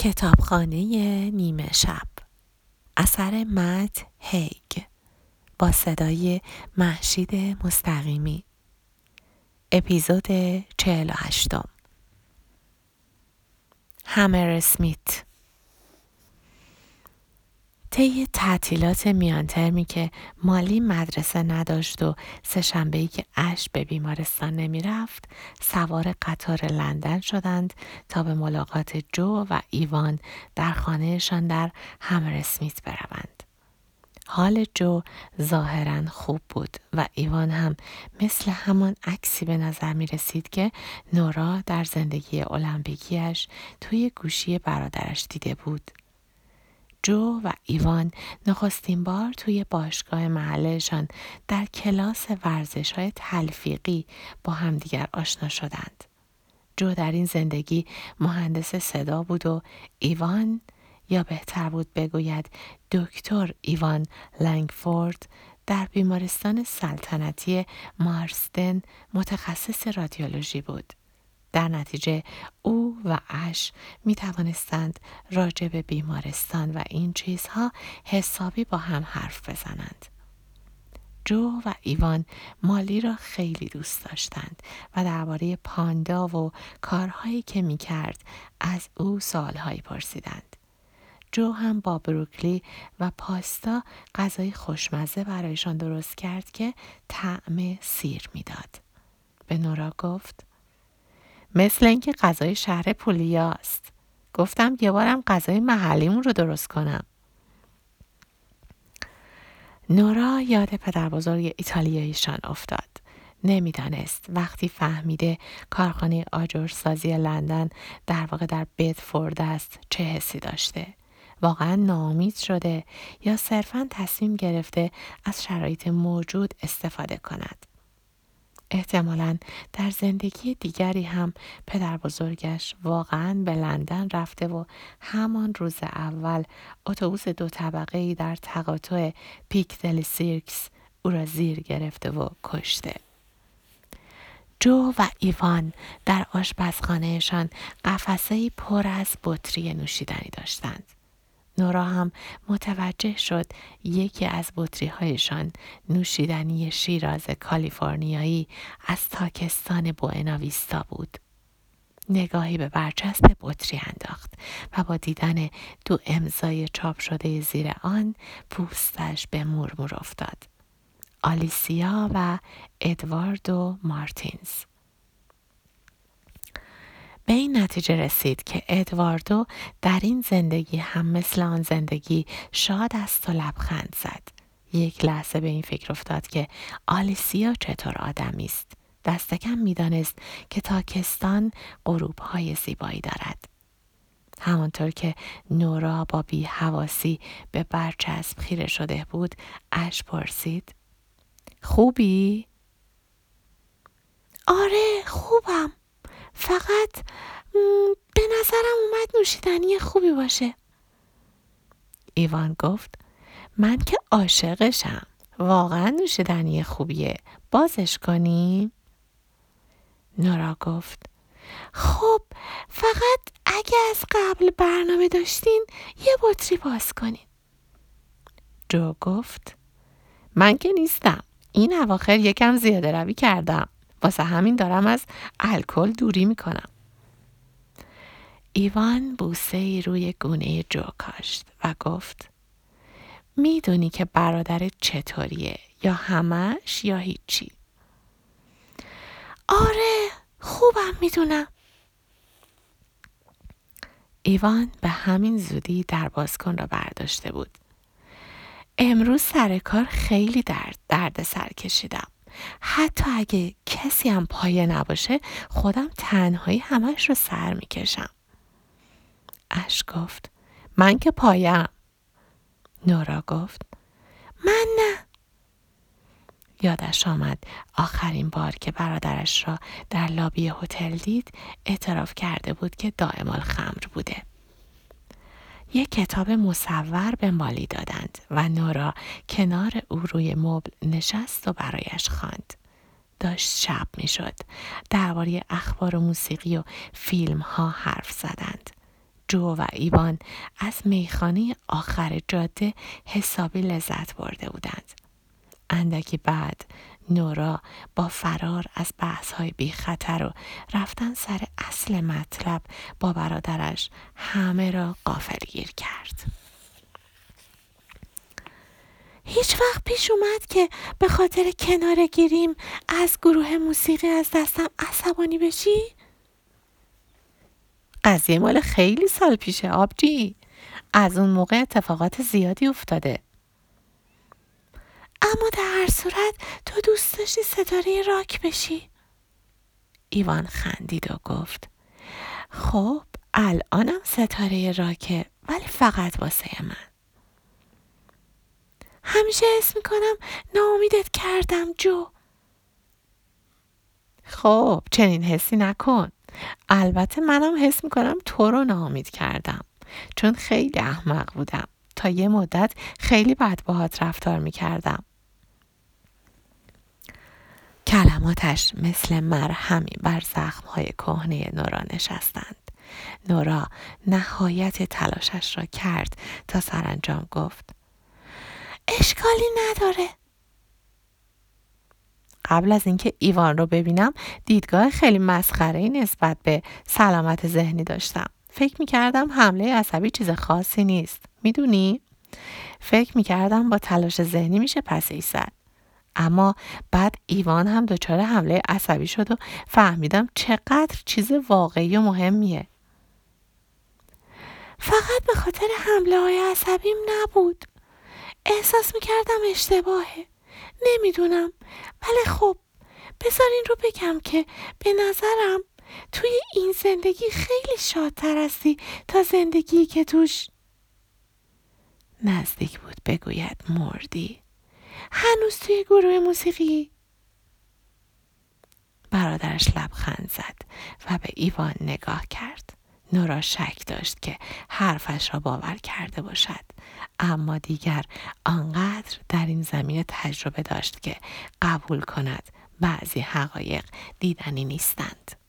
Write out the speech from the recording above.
کتابخانه نیمه شب. اثر مت هیگ با صدای محشید مستقیمی. اپیزود 48 همر اسمیت. طی تعطیلات میان ترمی که مالی مدرسه نداشت و سه ای که اش به بیمارستان نمی رفت سوار قطار لندن شدند تا به ملاقات جو و ایوان در خانهشان در همر اسمیت بروند. حال جو ظاهرا خوب بود و ایوان هم مثل همان عکسی به نظر می رسید که نورا در زندگی المپیکیش توی گوشی برادرش دیده بود. جو و ایوان نخستین بار توی باشگاه محلشان در کلاس ورزش های تلفیقی با همدیگر آشنا شدند. جو در این زندگی مهندس صدا بود و ایوان یا بهتر بود بگوید دکتر ایوان لنگفورد در بیمارستان سلطنتی مارستن متخصص رادیولوژی بود. در نتیجه او و اش می توانستند راجع به بیمارستان و این چیزها حسابی با هم حرف بزنند. جو و ایوان مالی را خیلی دوست داشتند و درباره پاندا و کارهایی که می کرد از او سالهایی پرسیدند. جو هم با بروکلی و پاستا غذای خوشمزه برایشان درست کرد که طعم سیر می‌داد. به نورا گفت مثل اینکه غذای شهر پولیاست گفتم یه بارم غذای محلیمون رو درست کنم نورا یاد پدر بزرگ ایتالیاییشان افتاد. نمی‌دانست وقتی فهمیده کارخانه آجرسازی لندن در واقع در بدفورد است چه حسی داشته. واقعا نامید شده یا صرفا تصمیم گرفته از شرایط موجود استفاده کند. احتمالا در زندگی دیگری هم پدر بزرگش واقعا به لندن رفته و همان روز اول اتوبوس دو طبقه ای در تقاطع پیکدل سیرکس او را زیر گرفته و کشته. جو و ایوان در آشپزخانهشان قفسه پر از بطری نوشیدنی داشتند. نورا هم متوجه شد یکی از بطری هایشان نوشیدنی شیراز کالیفرنیایی از تاکستان بوئناویستا بود. نگاهی به برچسب بطری انداخت و با دیدن دو امضای چاپ شده زیر آن پوستش به مرمور افتاد. آلیسیا و ادواردو مارتینز به این نتیجه رسید که ادواردو در این زندگی هم مثل آن زندگی شاد است و لبخند زد. یک لحظه به این فکر افتاد که آلیسیا چطور آدمی است. دستکم می‌دانست که تاکستان غروب های زیبایی دارد. همانطور که نورا با بی حواسی به برچسب خیره شده بود اش پرسید خوبی؟ آره خوبم فقط به نظرم اومد نوشیدنی خوبی باشه. ایوان گفت من که عاشقشم. واقعا نوشیدنی خوبیه. بازش کنیم؟ نورا گفت خب فقط اگه از قبل برنامه داشتین یه بطری باز کنین. جو گفت من که نیستم. این اواخر یکم زیاده روی کردم. واسه همین دارم از الکل دوری می‌کنم. ایوان بوسه روی گونه جو کاشت و گفت می‌دونی که برادرت چطوریه یا همش یا هیچی. آره خوبم می‌دونم. ایوان به همین زودی در بازکن را برداشته بود. امروز سر کار خیلی درد درد سر کشیدم. حتی اگه کسی هم پایه نباشه خودم تنهایی همش رو سر می‌کشم. اش گفت من که پایم. نورا گفت من نه. یادش آمد آخرین بار که برادرش را در لابی هتل دید اعتراف کرده بود که دائم خمر بوده. یک کتاب مصور به مالی دادند و نورا کنار او روی مبل نشست و برایش خواند. داشت شب می شد. درباره اخبار و موسیقی و فیلم ها حرف زدند. جو و ایوان از میخانه آخر جاده حسابی لذت برده بودند. اندکی بعد نورا با فرار از بحث های بی خطر و رفتن سر اصل مطلب با برادرش همه را گیر کرد. هیچ وقت پیش اومد که به خاطر کنار گیریم از گروه موسیقی از دستم عصبانی بشی؟ قضیه مال خیلی سال پیشه آبجی از اون موقع اتفاقات زیادی افتاده اما در هر صورت تو دوست داشتی ستاره راک بشی. ایوان خندید و گفت خب الانم ستاره راکه ولی فقط واسه من. همیشه حس می‌کنم ناامیدت کردم جو. خب چنین حسی نکن. البته منم حس می‌کنم تو رو ناامید کردم چون خیلی احمق بودم. تا یه مدت خیلی بد باهات رفتار می‌کردم. کلماتش مثل مرهمی بر زخمهای کهنه نورا نشستند. نورا نهایت تلاشش را کرد تا سرانجام گفت اشکالی نداره. قبل از اینکه ایوان رو ببینم دیدگاه خیلی مسخره نسبت به سلامت ذهنی داشتم. فکر می‌کردم حمله عصبی چیز خاصی نیست. می‌دونی؟ فکر می‌کردم با تلاش ذهنی میشه پس ایستد اما بعد ایوان هم دچار حمله عصبی شد و فهمیدم چقدر چیز واقعی و مهمیه. فقط به خاطر حمله های عصبیم نبود. احساس می‌کردم اشتباهه. نمی‌دونم. ولی خب بذار این رو بگم که به نظرم توی این زندگی خیلی شادتر هستی تا زندگی که توش نزدیک بود بگوید مردی. هنوز توی گروه موسیقی. برادرش لبخند زد و به ایوان نگاه کرد. نورا شک داشت که حرفش را باور کرده باشد. اما دیگر آنقدر در این زمینه تجربه داشت که قبول کند بعضی حقایق دیدنی نیستند.